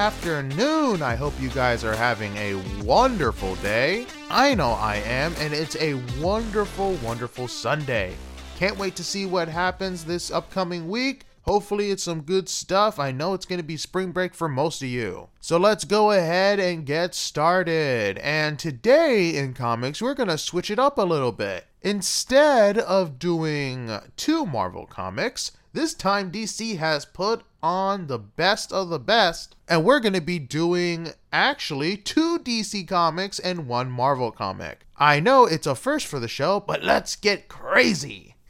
afternoon. I hope you guys are having a wonderful day. I know I am, and it's a wonderful, wonderful Sunday. Can't wait to see what happens this upcoming week. Hopefully, it's some good stuff. I know it's going to be spring break for most of you. So let's go ahead and get started. And today in comics, we're going to switch it up a little bit. Instead of doing two Marvel comics, this time DC has put on the best of the best, and we're going to be doing actually two DC comics and one Marvel comic. I know it's a first for the show, but let's get crazy.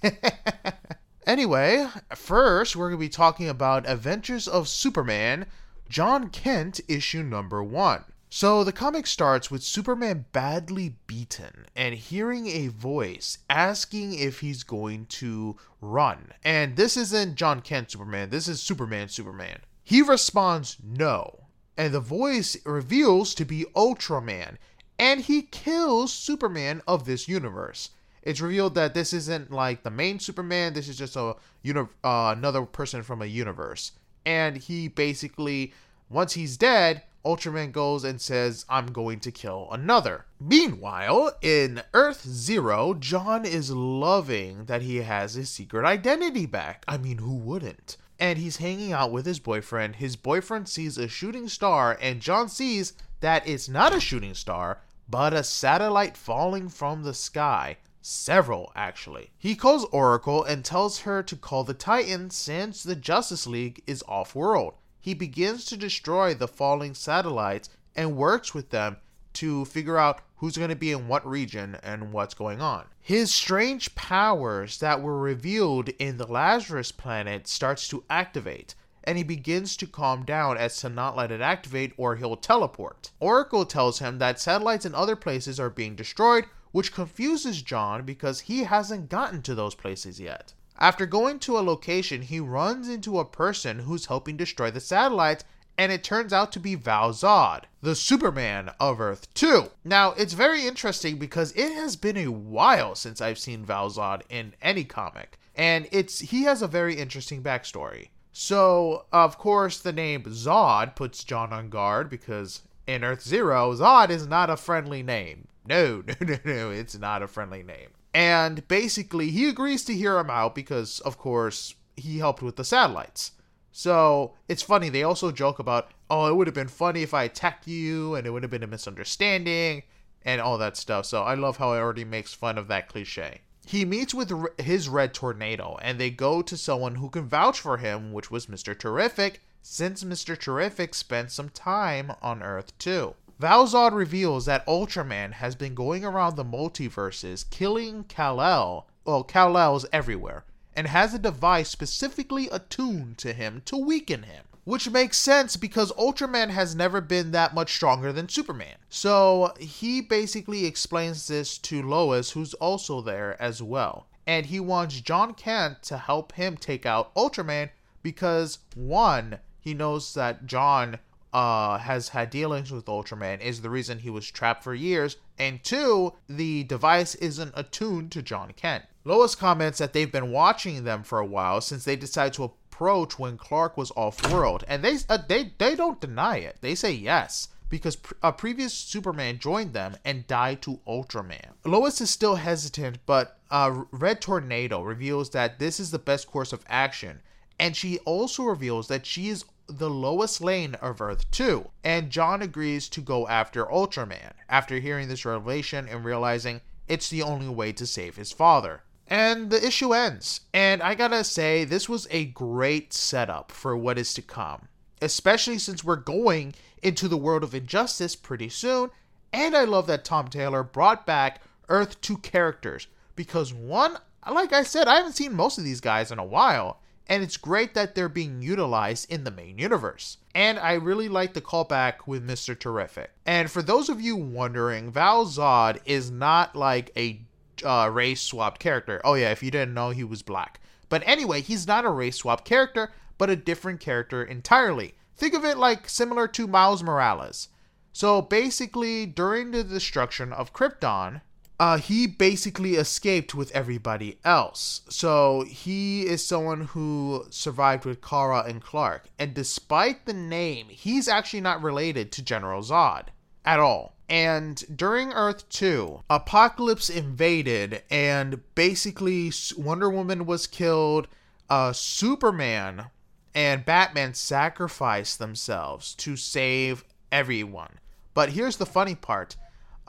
Anyway, first we're going to be talking about Adventures of Superman, Jon Kent issue number one. So the comic starts with Superman badly beaten and hearing a voice asking if he's going to run. And this isn't Jon Kent Superman, this is Superman Superman. He responds no, and the voice reveals to be Ultraman, and he kills Superman of this universe it's revealed that this isn't like the main Superman. This is just a uni- uh, another person from a universe, and he basically, once he's dead, Ultraman goes and says, "I'm going to kill another." Meanwhile, in Earth Zero, Jon is loving that he has his secret identity back. I mean, who wouldn't? And he's hanging out with his boyfriend. His boyfriend sees a shooting star, and Jon sees that it's not a shooting star, but a satellite falling from the sky. Several, actually. He calls Oracle and tells her to call the Titan since the Justice League is off world. He begins to destroy the falling satellites and works with them to figure out who's going to be in what region and what's going on. His strange powers that were revealed in the Lazarus planet starts to activate and he begins to calm down as to not let it activate or he'll teleport. Oracle tells him that satellites in other places are being destroyed which confuses Jon because he hasn't gotten to those places yet. After going to a location, he runs into a person who's helping destroy the satellites, and it turns out to be Val Zod, the Superman of Earth 2. Now, it's very interesting because it has been a while since I've seen Val Zod in any comic, and it's he has a very interesting backstory. So, of course, the name Zod puts Jon on guard because in Earth Zero, Zod is not a friendly name. No, no, no, no, it's not a friendly name. And basically, he agrees to hear him out because, of course, he helped with the satellites. So it's funny, they also joke about, oh, it would have been funny if I attacked you and it would have been a misunderstanding and all that stuff. So I love how it already makes fun of that cliche. He meets with his red tornado and they go to someone who can vouch for him, which was Mr. Terrific, since Mr. Terrific spent some time on Earth 2. Val Zod reveals that Ultraman has been going around the multiverses killing Kal-El, well, Kal-El's everywhere, and has a device specifically attuned to him to weaken him. Which makes sense because Ultraman has never been that much stronger than Superman. So he basically explains this to Lois, who's also there as well. And he wants Jon Kent to help him take out Ultraman because, one, he knows that Jon uh, has had dealings with Ultraman is the reason he was trapped for years, and two, the device isn't attuned to Jon Kent. Lois comments that they've been watching them for a while since they decided to approach when Clark was off-world, and they uh, they they don't deny it. They say yes because a previous Superman joined them and died to Ultraman. Lois is still hesitant, but uh, Red Tornado reveals that this is the best course of action, and she also reveals that she is the Lois Lane of Earth 2, and Jon agrees to go after Ultraman after hearing this revelation and realizing it's the only way to save his father. And the issue ends. And I gotta say, this was a great setup for what is to come, especially since we're going into the world of injustice pretty soon. And I love that Tom Taylor brought back Earth 2 characters because, one, like I said, I haven't seen most of these guys in a while and it's great that they're being utilized in the main universe. And I really like the callback with Mr. Terrific. And for those of you wondering, Val Zod is not like a uh, race swapped character. Oh, yeah, if you didn't know, he was black. But anyway, he's not a race swapped character, but a different character entirely. Think of it like similar to Miles Morales. So basically, during the destruction of Krypton, uh, he basically escaped with everybody else. So he is someone who survived with Kara and Clark. And despite the name, he's actually not related to General Zod at all. And during Earth 2, Apocalypse invaded, and basically Wonder Woman was killed. Uh, Superman and Batman sacrificed themselves to save everyone. But here's the funny part.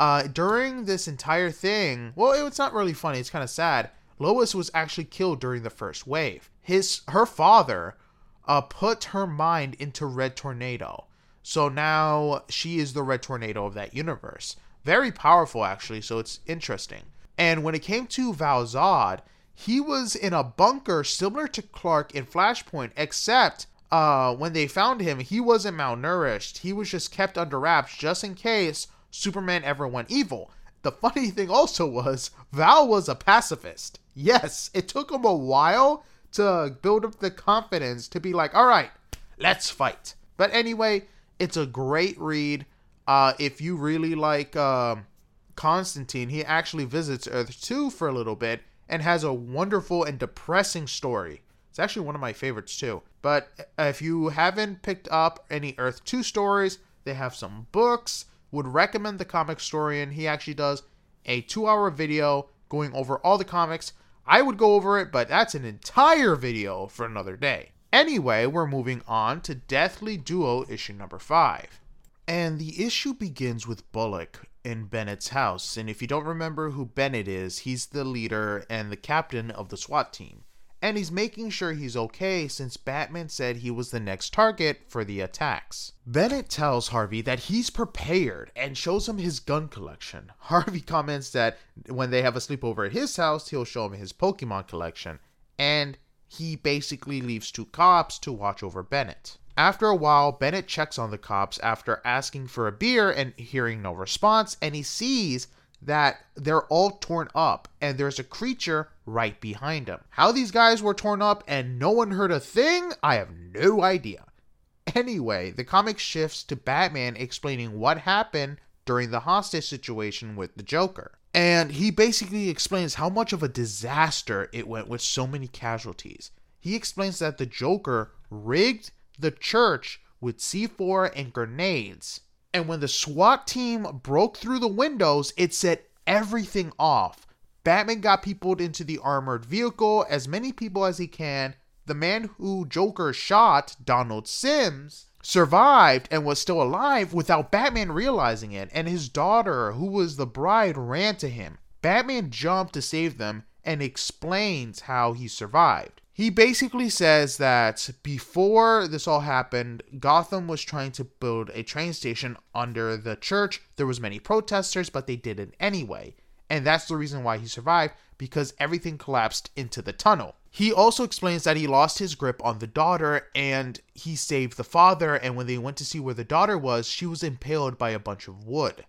Uh, during this entire thing, well, it's not really funny. It's kind of sad. Lois was actually killed during the first wave. His her father uh, put her mind into Red Tornado, so now she is the Red Tornado of that universe. Very powerful, actually. So it's interesting. And when it came to Val Zod, he was in a bunker similar to Clark in Flashpoint, except uh, when they found him, he wasn't malnourished. He was just kept under wraps just in case Superman ever went evil. The funny thing also was, Val was a pacifist. Yes, it took him a while to build up the confidence to be like, all right, let's fight. But anyway, it's a great read. Uh, if you really like uh, Constantine, he actually visits Earth 2 for a little bit and has a wonderful and depressing story. It's actually one of my favorites too. But if you haven't picked up any Earth 2 stories, they have some books. Would recommend the Comic Historian. He actually does a two hour video going over all the comics. I would go over it, but that's an entire video for another day. Anyway, we're moving on to Deathly Duo issue number 5. And the issue begins with Bullock in Bennett's house. And if you don't remember who Bennett is, he's the leader and the captain of the SWAT team and he's making sure he's okay since Batman said he was the next target for the attacks. Bennett tells Harvey that he's prepared and shows him his gun collection. Harvey comments that when they have a sleepover at his house, he'll show him his Pokemon collection, and he basically leaves two cops to watch over Bennett. After a while, Bennett checks on the cops after asking for a beer and hearing no response, and he sees that they're all torn up and there's a creature right behind them. How these guys were torn up and no one heard a thing, I have no idea. Anyway, the comic shifts to Batman explaining what happened during the hostage situation with the Joker. And he basically explains how much of a disaster it went with so many casualties. He explains that the Joker rigged the church with C4 and grenades and when the SWAT team broke through the windows, it set everything off. Batman got people into the armored vehicle, as many people as he can. The man who Joker shot, Donald Sims, survived and was still alive without Batman realizing it, and his daughter, who was the bride, ran to him. Batman jumped to save them and explains how he survived. He basically says that before this all happened, Gotham was trying to build a train station under the church. There was many protesters, but they did it anyway. And that's the reason why he survived because everything collapsed into the tunnel. He also explains that he lost his grip on the daughter and he saved the father and when they went to see where the daughter was, she was impaled by a bunch of wood.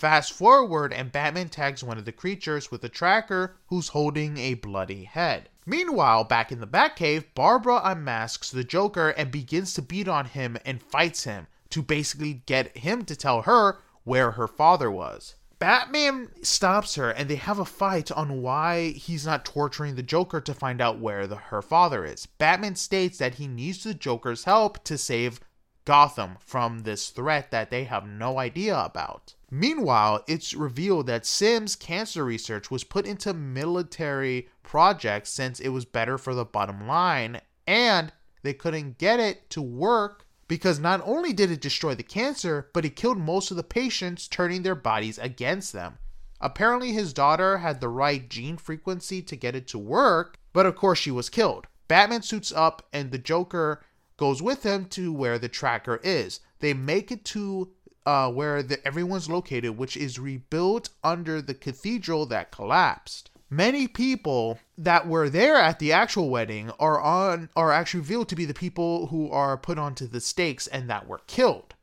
Fast forward, and Batman tags one of the creatures with a tracker who's holding a bloody head. Meanwhile, back in the Batcave, Barbara unmasks the Joker and begins to beat on him and fights him to basically get him to tell her where her father was. Batman stops her and they have a fight on why he's not torturing the Joker to find out where the, her father is. Batman states that he needs the Joker's help to save Gotham from this threat that they have no idea about. Meanwhile, it's revealed that Sims' cancer research was put into military projects since it was better for the bottom line, and they couldn't get it to work because not only did it destroy the cancer, but it killed most of the patients, turning their bodies against them. Apparently, his daughter had the right gene frequency to get it to work, but of course, she was killed. Batman suits up, and the Joker goes with them to where the tracker is. They make it to uh, where the, everyone's located, which is rebuilt under the cathedral that collapsed. Many people that were there at the actual wedding are on are actually revealed to be the people who are put onto the stakes and that were killed.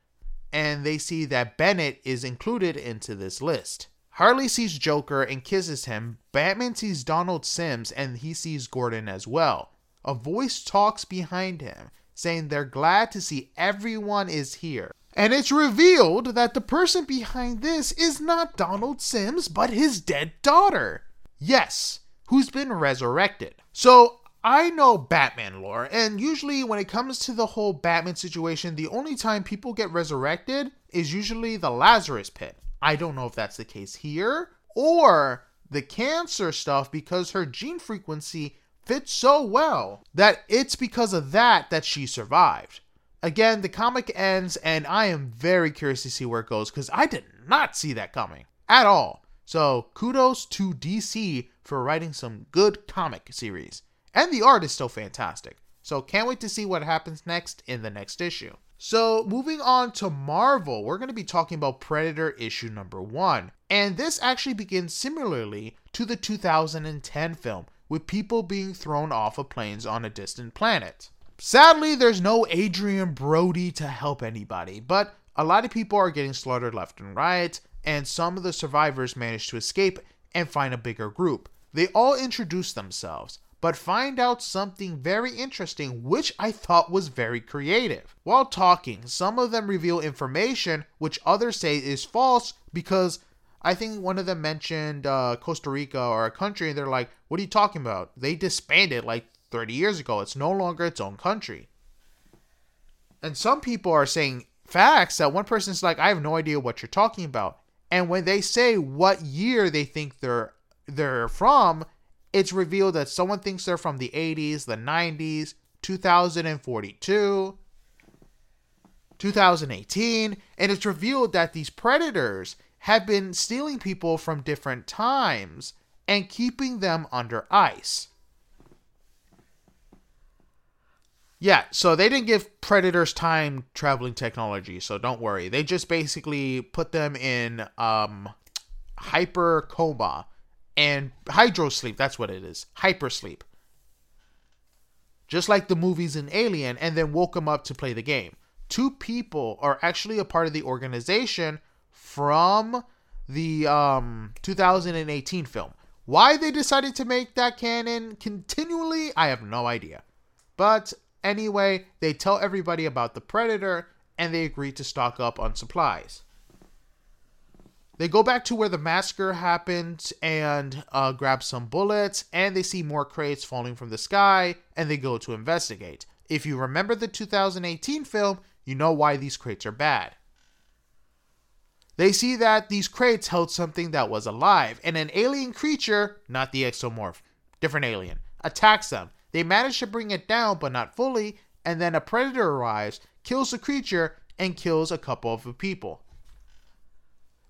And they see that Bennett is included into this list. Harley sees Joker and kisses him. Batman sees Donald Sims and he sees Gordon as well. A voice talks behind him, saying they're glad to see everyone is here. And it's revealed that the person behind this is not Donald Sims, but his dead daughter. Yes, who's been resurrected. So I know Batman lore, and usually when it comes to the whole Batman situation, the only time people get resurrected is usually the Lazarus pit. I don't know if that's the case here, or the cancer stuff because her gene frequency fits so well that it's because of that that she survived. Again, the comic ends, and I am very curious to see where it goes because I did not see that coming at all. So, kudos to DC for writing some good comic series. And the art is still fantastic. So, can't wait to see what happens next in the next issue. So, moving on to Marvel, we're going to be talking about Predator issue number one. And this actually begins similarly to the 2010 film, with people being thrown off of planes on a distant planet. Sadly, there's no Adrien Brody to help anybody, but a lot of people are getting slaughtered left and right, and some of the survivors manage to escape and find a bigger group. They all introduce themselves, but find out something very interesting, which I thought was very creative. While talking, some of them reveal information which others say is false because I think one of them mentioned uh, Costa Rica or a country, and they're like, What are you talking about? They disbanded like 30 years ago. It's no longer its own country. And some people are saying facts that one person's like, I have no idea what you're talking about. And when they say what year they think they're they're from, it's revealed that someone thinks they're from the 80s, the 90s, 2042, 2018, and it's revealed that these predators have been stealing people from different times and keeping them under ice. Yeah, so they didn't give predators time traveling technology, so don't worry. They just basically put them in um hyper coma and hydro sleep. That's what it is. Hypersleep. Just like the movies in Alien, and then woke them up to play the game. Two people are actually a part of the organization from the um, 2018 film. Why they decided to make that canon continually, I have no idea. But anyway, they tell everybody about the Predator and they agree to stock up on supplies. They go back to where the massacre happened and uh, grab some bullets, and they see more crates falling from the sky, and they go to investigate. If you remember the 2018 film, you know why these crates are bad. They see that these crates held something that was alive, and an alien creature, not the xenomorph, different alien, attacks them. They manage to bring it down, but not fully, and then a predator arrives, kills the creature, and kills a couple of the people.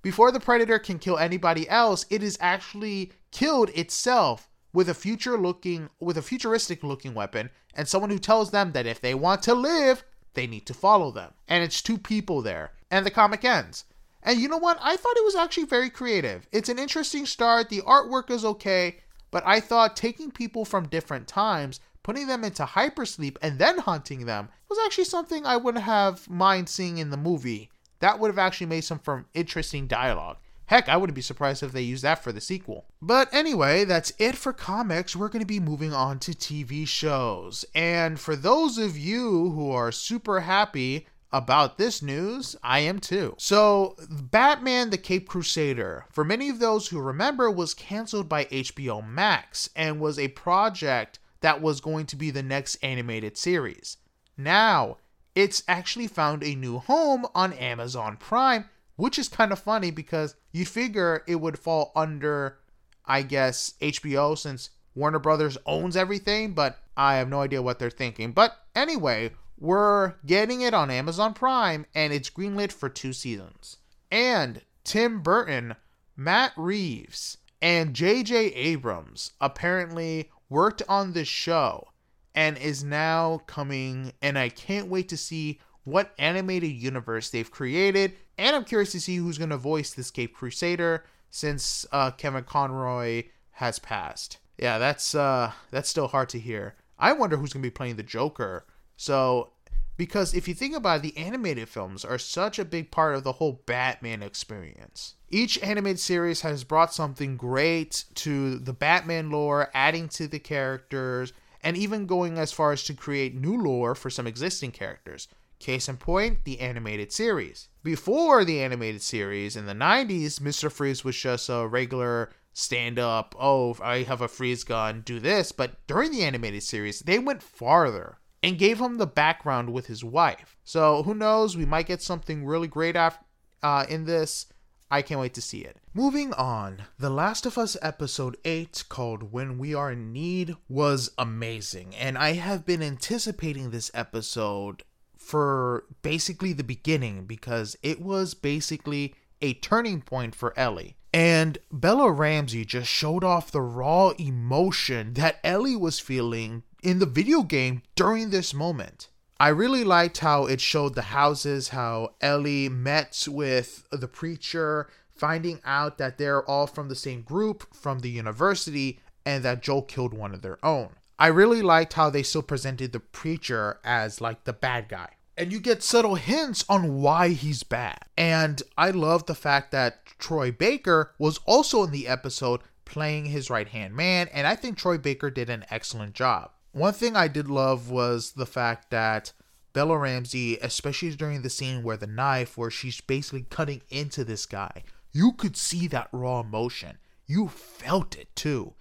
Before the predator can kill anybody else, it is actually killed itself with a future looking with a futuristic looking weapon and someone who tells them that if they want to live, they need to follow them. And it's two people there. And the comic ends. And you know what? I thought it was actually very creative. It's an interesting start. The artwork is okay, but I thought taking people from different times, putting them into hypersleep, and then hunting them was actually something I would have mind seeing in the movie. That would have actually made some from interesting dialogue. Heck, I wouldn't be surprised if they used that for the sequel. But anyway, that's it for comics. We're going to be moving on to TV shows. And for those of you who are super happy about this news, I am too. So, Batman the Caped Crusader, for many of those who remember, was canceled by HBO Max and was a project that was going to be the next animated series. Now, it's actually found a new home on Amazon Prime, which is kind of funny because you figure it would fall under, I guess, HBO since Warner Brothers owns everything, but I have no idea what they're thinking. But anyway, we're getting it on Amazon Prime and it's greenlit for two seasons. And Tim Burton, Matt Reeves, and J.J. Abrams apparently worked on this show and is now coming and I can't wait to see what animated universe they've created and I'm curious to see who's going to voice this Caped Crusader since uh, Kevin Conroy has passed. Yeah, that's uh that's still hard to hear. I wonder who's going to be playing the Joker. So because if you think about it, the animated films are such a big part of the whole Batman experience. Each animated series has brought something great to the Batman lore, adding to the characters, and even going as far as to create new lore for some existing characters. Case in point, the animated series. Before the animated series in the 90s, Mr. Freeze was just a regular stand up, oh, I have a freeze gun, do this. But during the animated series, they went farther and gave him the background with his wife. So who knows? We might get something really great after, uh, in this. I can't wait to see it. Moving on, The Last of Us episode 8 called When We Are in Need was amazing, and I have been anticipating this episode for basically the beginning because it was basically a turning point for Ellie. And Bella Ramsey just showed off the raw emotion that Ellie was feeling in the video game during this moment. I really liked how it showed the houses, how Ellie met with the preacher, finding out that they're all from the same group from the university and that Joel killed one of their own. I really liked how they still presented the preacher as like the bad guy. And you get subtle hints on why he's bad. And I love the fact that Troy Baker was also in the episode playing his right hand man, and I think Troy Baker did an excellent job. One thing I did love was the fact that Bella Ramsey, especially during the scene where the knife, where she's basically cutting into this guy, you could see that raw emotion. You felt it too.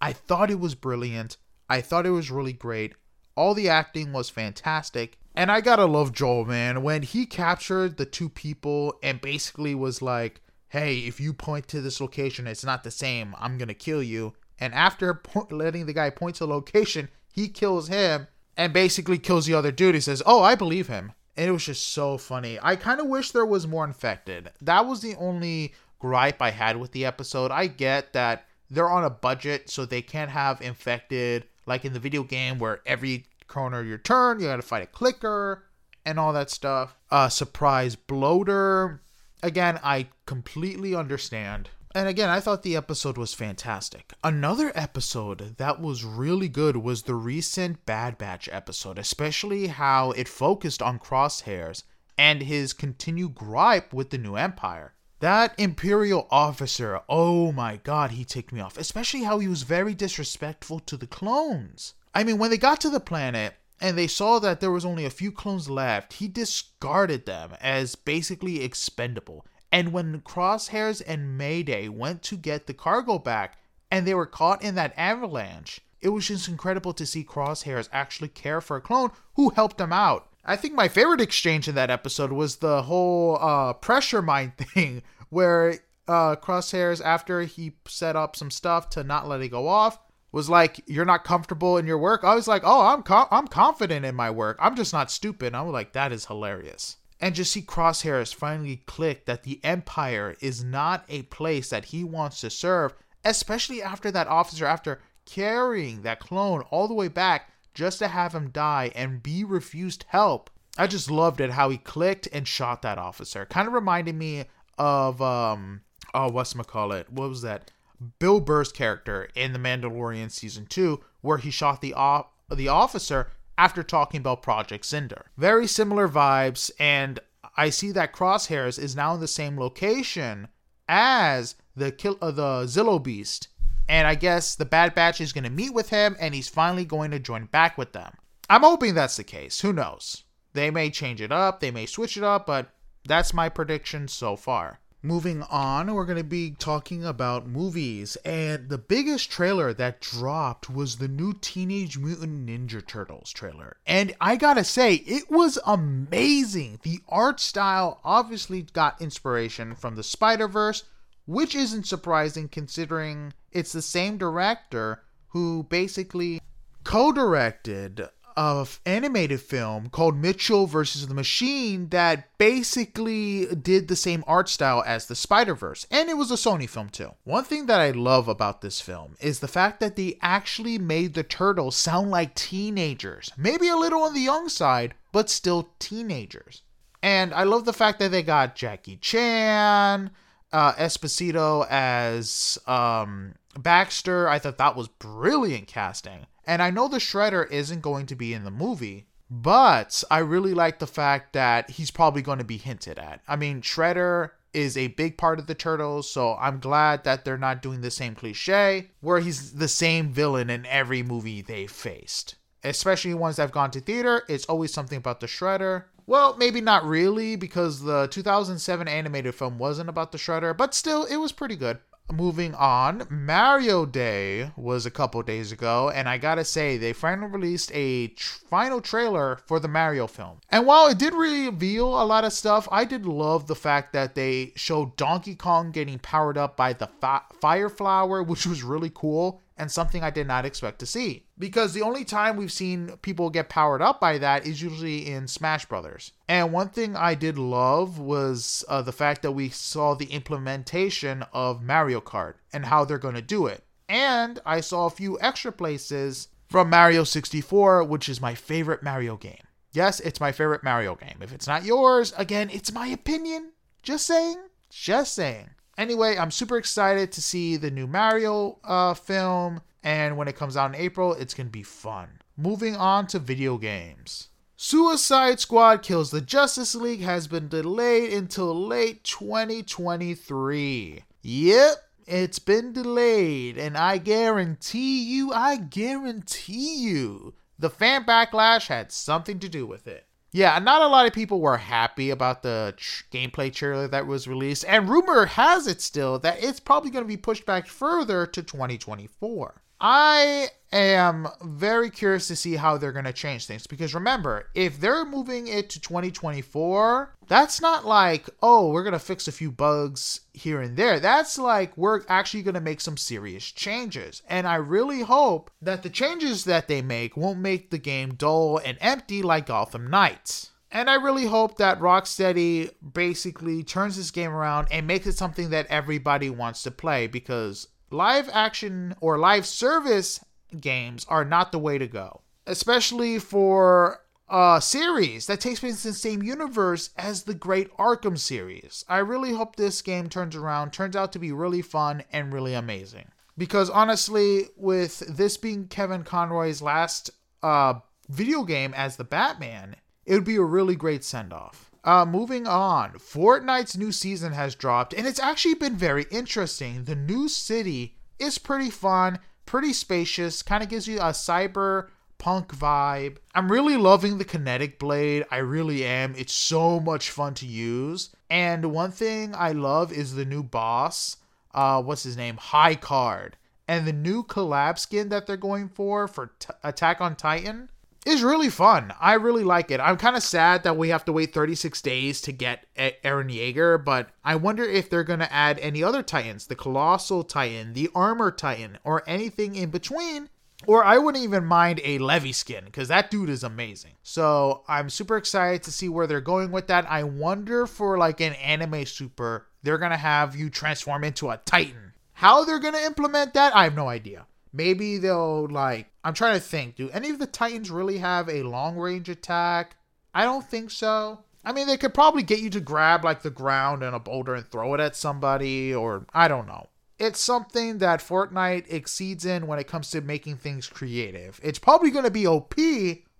I thought it was brilliant. I thought it was really great. All the acting was fantastic. And I gotta love Joel, man. When he captured the two people and basically was like, hey, if you point to this location, it's not the same, I'm gonna kill you. And after po- letting the guy point to the location, he kills him and basically kills the other dude. He says, "Oh, I believe him." And it was just so funny. I kind of wish there was more infected. That was the only gripe I had with the episode. I get that they're on a budget, so they can't have infected like in the video game where every corner your turn you got to fight a clicker and all that stuff. Uh, surprise bloater. Again, I completely understand. And again, I thought the episode was fantastic. Another episode that was really good was the recent Bad Batch episode, especially how it focused on Crosshairs and his continued gripe with the new Empire. That Imperial officer, oh my god, he ticked me off, especially how he was very disrespectful to the clones. I mean, when they got to the planet, and they saw that there was only a few clones left, he discarded them as basically expendable. And when Crosshairs and Mayday went to get the cargo back and they were caught in that avalanche, it was just incredible to see Crosshairs actually care for a clone who helped them out. I think my favorite exchange in that episode was the whole uh, pressure mine thing where uh, Crosshairs, after he set up some stuff to not let it go off, was like, "You're not comfortable in your work." I was like, "Oh, I'm co- I'm confident in my work. I'm just not stupid." I was like, "That is hilarious." And just see Crosshairs finally click that the Empire is not a place that he wants to serve, especially after that officer, after carrying that clone all the way back just to have him die and be refused help. I just loved it how he clicked and shot that officer. Kind of reminded me of um oh what's call it? What was that? Bill Burr's character in The Mandalorian season two, where he shot the op- the officer after talking about Project Cinder. Very similar vibes, and I see that Crosshairs is now in the same location as the kill uh, the Zillo Beast, and I guess the Bad Batch is going to meet with him, and he's finally going to join back with them. I'm hoping that's the case. Who knows? They may change it up, they may switch it up, but that's my prediction so far. Moving on, we're going to be talking about movies, and the biggest trailer that dropped was the new Teenage Mutant Ninja Turtles trailer. And I gotta say, it was amazing. The art style obviously got inspiration from the Spider Verse, which isn't surprising considering it's the same director who basically co directed of animated film called Mitchell versus the Machine that basically did the same art style as the Spider Verse, and it was a Sony film too. One thing that I love about this film is the fact that they actually made the turtles sound like teenagers, maybe a little on the young side, but still teenagers. And I love the fact that they got Jackie Chan, uh, Esposito as um, Baxter. I thought that was brilliant casting. And I know the Shredder isn't going to be in the movie, but I really like the fact that he's probably going to be hinted at. I mean, Shredder is a big part of the Turtles, so I'm glad that they're not doing the same cliche where he's the same villain in every movie they faced. Especially ones that have gone to theater, it's always something about the Shredder. Well, maybe not really, because the 2007 animated film wasn't about the Shredder, but still, it was pretty good. Moving on, Mario Day was a couple days ago, and I gotta say, they finally released a tr- final trailer for the Mario film. And while it did reveal a lot of stuff, I did love the fact that they showed Donkey Kong getting powered up by the fi- Fire Flower, which was really cool and something I did not expect to see. Because the only time we've seen people get powered up by that is usually in Smash Brothers. And one thing I did love was uh, the fact that we saw the implementation of Mario Kart and how they're going to do it. And I saw a few extra places from Mario 64, which is my favorite Mario game. Yes, it's my favorite Mario game. If it's not yours, again, it's my opinion. Just saying. Just saying. Anyway, I'm super excited to see the new Mario uh, film, and when it comes out in April, it's gonna be fun. Moving on to video games. Suicide Squad Kills the Justice League has been delayed until late 2023. Yep, it's been delayed, and I guarantee you, I guarantee you, the fan backlash had something to do with it. Yeah, not a lot of people were happy about the tr- gameplay trailer that was released, and rumor has it still that it's probably going to be pushed back further to 2024. I am very curious to see how they're going to change things because remember, if they're moving it to 2024, that's not like, oh, we're going to fix a few bugs here and there. That's like we're actually going to make some serious changes. And I really hope that the changes that they make won't make the game dull and empty like Gotham Knights. And I really hope that Rocksteady basically turns this game around and makes it something that everybody wants to play because live action or live service games are not the way to go, especially for a series that takes place in the same universe as the great Arkham series. I really hope this game turns around, turns out to be really fun and really amazing. Because honestly, with this being Kevin Conroy's last uh, video game as the Batman, it would be a really great send off. Uh, moving on, Fortnite's new season has dropped, and it's actually been very interesting. The new city is pretty fun, pretty spacious, kind of gives you a cyber punk vibe. I'm really loving the kinetic blade. I really am. It's so much fun to use. And one thing I love is the new boss. Uh, what's his name? High Card. And the new collab skin that they're going for for t- Attack on Titan is really fun. I really like it. I'm kind of sad that we have to wait 36 days to get Eren Yeager, but I wonder if they're going to add any other Titans, the Colossal Titan, the Armor Titan, or anything in between. Or I wouldn't even mind a Levi skin because that dude is amazing. So I'm super excited to see where they're going with that. I wonder for like an anime super, they're going to have you transform into a Titan. How they're going to implement that, I have no idea. Maybe they'll like I'm trying to think. Do any of the Titans really have a long range attack? I don't think so. I mean, they could probably get you to grab like the ground and a boulder and throw it at somebody, or I don't know. It's something that Fortnite exceeds in when it comes to making things creative. It's probably going to be OP,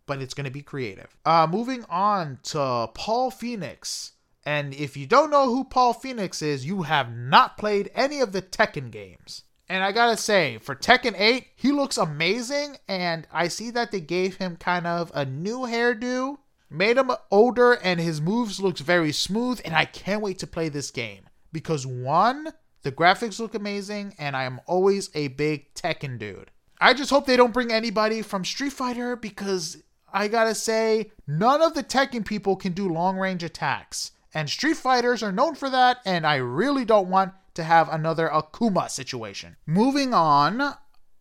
but it's going to be creative. Uh, moving on to Paul Phoenix. And if you don't know who Paul Phoenix is, you have not played any of the Tekken games. And I gotta say, for Tekken 8, he looks amazing, and I see that they gave him kind of a new hairdo, made him older, and his moves looks very smooth, and I can't wait to play this game. Because one, the graphics look amazing, and I am always a big Tekken dude. I just hope they don't bring anybody from Street Fighter because I gotta say, none of the Tekken people can do long range attacks. And Street Fighters are known for that, and I really don't want to have another Akuma situation. Moving on,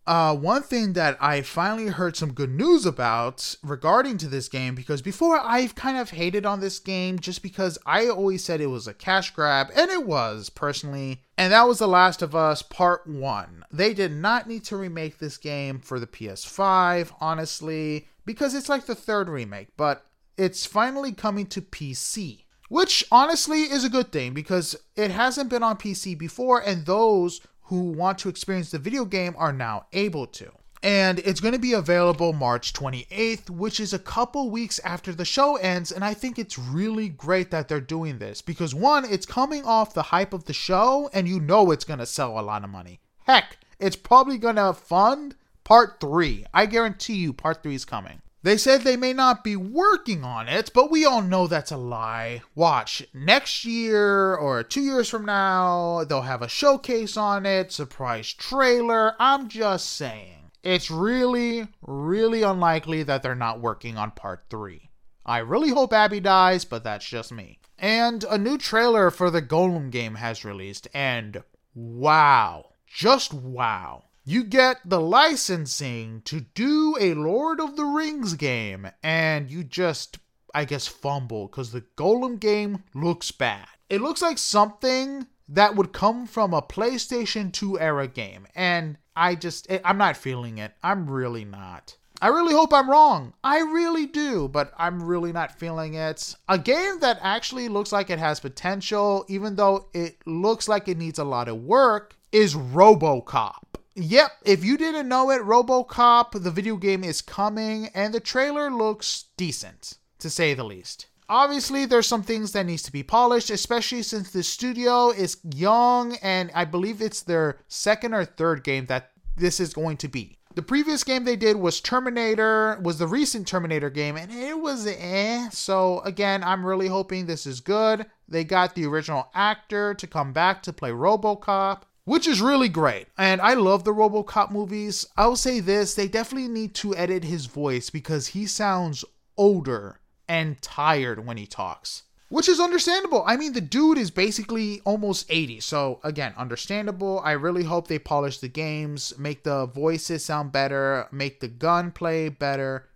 uh, one thing that I finally heard some good news about regarding to this game, because before I've kind of hated on this game just because I always said it was a cash grab, and it was personally, and that was The Last of Us Part 1. They did not need to remake this game for the PS5, honestly, because it's like the third remake, but it's finally coming to PC. Which honestly is a good thing because it hasn't been on PC before, and those who want to experience the video game are now able to. And it's going to be available March 28th, which is a couple weeks after the show ends. And I think it's really great that they're doing this because, one, it's coming off the hype of the show, and you know it's going to sell a lot of money. Heck, it's probably going to fund part three. I guarantee you, part three is coming. They said they may not be working on it, but we all know that's a lie. Watch, next year or two years from now, they'll have a showcase on it, surprise trailer. I'm just saying. It's really, really unlikely that they're not working on part three. I really hope Abby dies, but that's just me. And a new trailer for the Gollum game has released, and wow, just wow you get the licensing to do a Lord of the Rings game, and you just, I guess, fumble because the Gollum game looks bad. It looks like something that would come from a PlayStation 2 era game, and I just, eh, I'm not feeling it. I'm really not. I really hope I'm wrong. I really do, but I'm really not feeling it. A game that actually looks like it has potential, even though it looks like it needs a lot of work, is Robocop. Yep, if you didn't know it, Robocop, the video game, is coming, and the trailer looks decent, to say the least. Obviously, there's some things that needs to be polished, especially since the studio is young, and I believe it's their second or third game that this is going to be. The previous game they did was Terminator, was the recent Terminator game, and it was eh. So again, I'm really hoping this is good. They got the original actor to come back to play RoboCop which is really great. And I love the Robocop movies. I'll say this they definitely need to edit his voice because he sounds older and tired when he talks. Which is understandable. I mean, the dude is basically almost 80. So, again, understandable. I really hope they polish the games, make the voices sound better, make the gunplay better.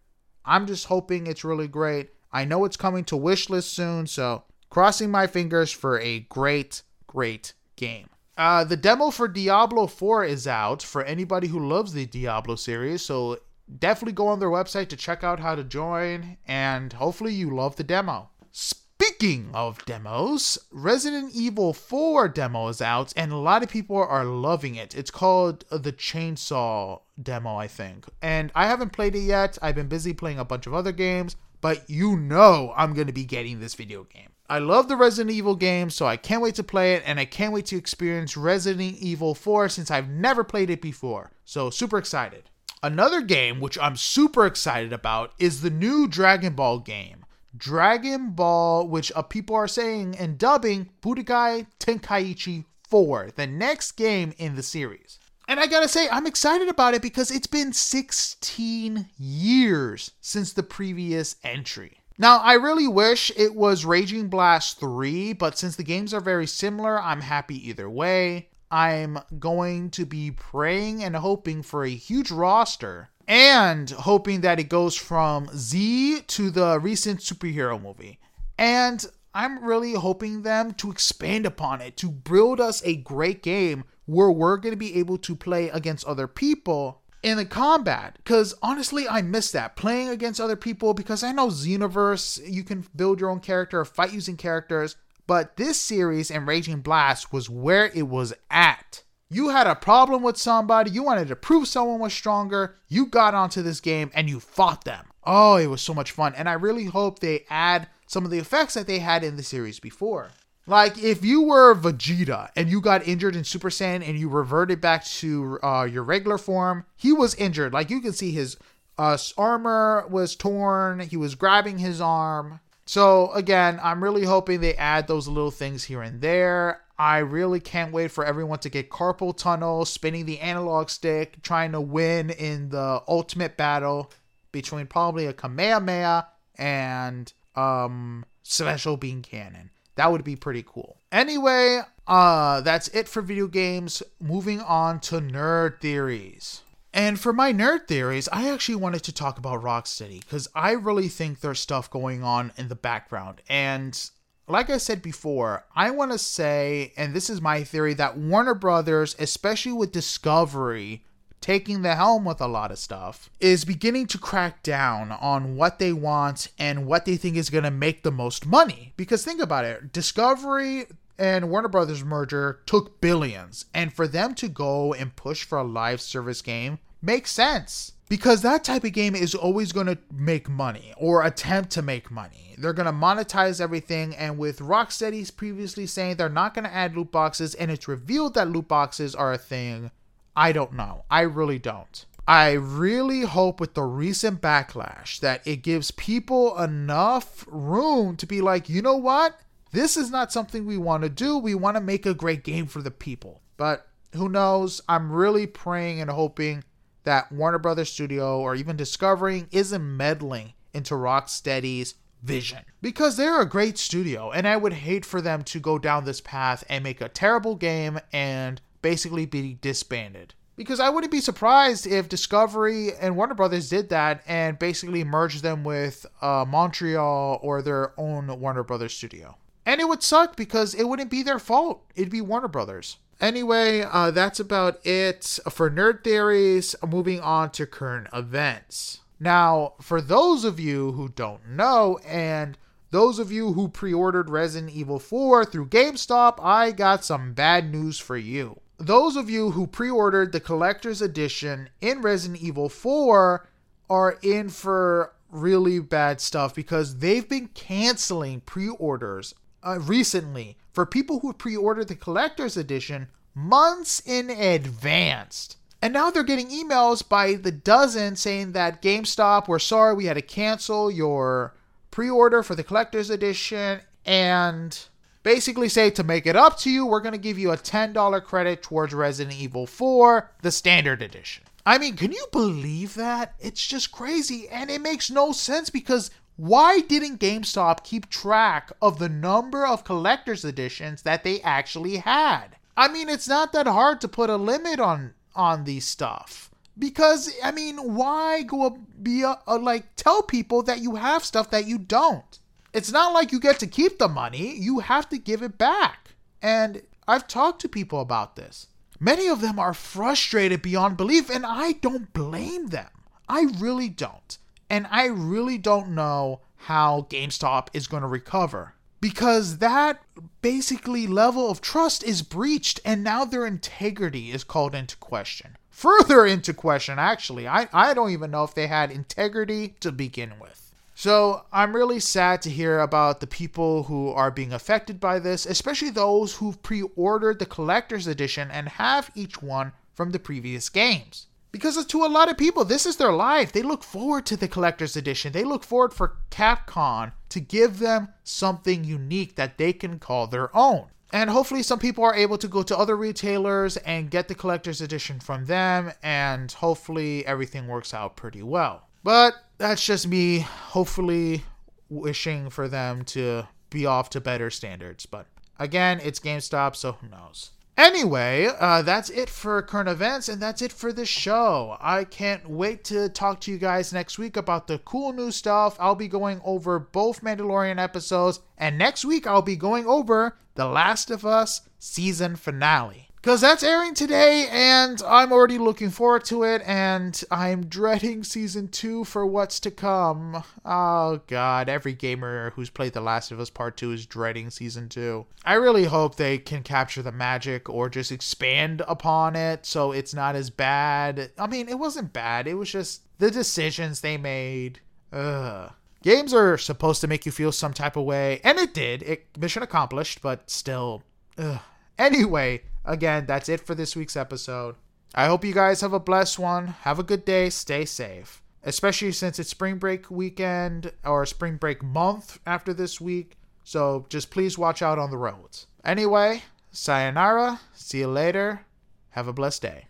I'm just hoping it's really great. I know it's coming to wishlist soon, so crossing my fingers for a great, great game. Uh, the demo for Diablo 4 is out for anybody who loves the Diablo series, so definitely go on their website to check out how to join, and hopefully you love the demo. Speaking of demos, Resident Evil 4 demo is out, and a lot of people are loving it. It's called the Chainsaw demo, I think. And I haven't played it yet. I've been busy playing a bunch of other games, but you know I'm going to be getting this video game. I love the Resident Evil game, so I can't wait to play it, and I can't wait to experience Resident Evil 4 since I've never played it before. So, super excited. Another game which I'm super excited about is the new Dragon Ball game. Dragon Ball, which uh, people are saying and dubbing Budokai Tenkaichi 4, the next game in the series. And I gotta say, I'm excited about it because it's been 16 years since the previous entry. Now, I really wish it was Raging Blast 3, but since the games are very similar, I'm happy either way. I'm going to be praying and hoping for a huge roster and hoping that it goes from Z to the recent superhero movie. And I'm really hoping them to expand upon it, to build us a great game where we're going to be able to play against other people in the combat because honestly i miss that. Playing against other people because i know xenoverse you can build your own character fight using characters but this series and raging blast was where it was at. You had a problem with somebody you wanted to prove someone was stronger you got onto this game and you fought them. Oh it was so much fun and i really hope they add some of the effects that they had in the series before like if you were Vegeta and you got injured in Super Saiyan and you reverted back to uh, your regular form, he was injured. Like you can see his uh, armor was torn. He was grabbing his arm. So again, I'm really hoping they add those little things here and there. I really can't wait for everyone to get carpal tunnel, spinning the analog stick, trying to win in the ultimate battle between probably a Kamehameha and um special beam cannon. That would be pretty cool. Anyway, uh, that's it for video games. Moving on to nerd theories. And for my nerd theories, I actually wanted to talk about Rocksteady because I really think there's stuff going on in the background. And like I said before, I want to say, and this is my theory, that Warner Brothers, especially with Discovery, taking the helm with a lot of stuff, is beginning to crack down on what they want and what they think is going to make the most money. Because think about it Discovery and Warner Brothers merger took billions, and for them to go and push for a live service game makes sense. Because that type of game is always going to make money or attempt to make money. They're going to monetize everything. And with Rocksteady's previously saying they're not going to add loot boxes, and it's revealed that loot boxes are a thing, I don't know. I really don't. I really hope with the recent backlash that it gives people enough room to be like, you know what? This is not something we want to do. We want to make a great game for the people. But who knows? I'm really praying and hoping that Warner Brothers Studio or even Discovery isn't meddling into Rocksteady's vision because they're a great studio and I would hate for them to go down this path and make a terrible game and basically be disbanded. Because I wouldn't be surprised if Discovery and Warner Brothers did that and basically merged them with uh, Montreal or their own Warner Brothers studio. And it would suck because it wouldn't be their fault. It'd be Warner Brothers. Anyway, uh, that's about it for Nerd Theories. Moving on to current events. Now, for those of you who don't know, and those of you who pre ordered Resident Evil 4 through GameStop, I got some bad news for you. Those of you who pre ordered the collector's edition in Resident Evil 4 are in for really bad stuff because they've been canceling pre orders uh, recently for people who pre ordered the collector's edition months in advance. And now they're getting emails by the dozen saying that GameStop, we're sorry, we had to cancel your pre order for the collector's edition and basically say to make it up to you, we're going to give you a $10 credit towards Resident Evil 4, the standard edition. I mean, can you believe that? It's just crazy and it makes no sense because why didn't GameStop keep track of the number of collector's editions that they actually had? I mean, it's not that hard to put a limit on on these stuff because I mean, why go be a, a, like tell people that you have stuff that you don't? It's not like you get to keep the money; you have to give it back. And I've talked to people about this. Many of them are frustrated beyond belief, and I don't blame them. I really don't. And I really don't know how GameStop is going to recover because that basically level of trust is breached and now their integrity is called into question. Further into question, actually. I, I don't even know if they had integrity to begin with. So I'm really sad to hear about the people who are being affected by this, especially those who've pre ordered the collector's edition and have each one from the previous games. Because to a lot of people, this is their life. They look forward to the collector's edition. They look forward for Capcom to give them something unique that they can call their own. And hopefully, some people are able to go to other retailers and get the collector's edition from them, and hopefully, everything works out pretty well. But that's just me, hopefully, wishing for them to be off to better standards. But again, it's GameStop, so who knows? Anyway, uh, that's it for current events, and that's it for this show. I can't wait to talk to you guys next week about the cool new stuff. I'll be going over both Mandalorian episodes, and next week I'll be going over The Last of Us season finale because that's airing today and I'm already looking forward to it and I'm dreading season 2 for what's to come. Oh god, every gamer who's played The Last of Us Part 2 is dreading season 2. I really hope they can capture the magic or just expand upon it so it's not as bad. I mean, it wasn't bad. It was just the decisions they made. Ugh. Games are supposed to make you feel some type of way, and it did. It mission accomplished, but still. Ugh. Anyway, again, that's it for this week's episode. I hope you guys have a blessed one. Have a good day. Stay safe. Especially since it's spring break weekend or spring break month after this week. So just please watch out on the roads. Anyway, sayonara. See you later. Have a blessed day.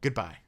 Goodbye.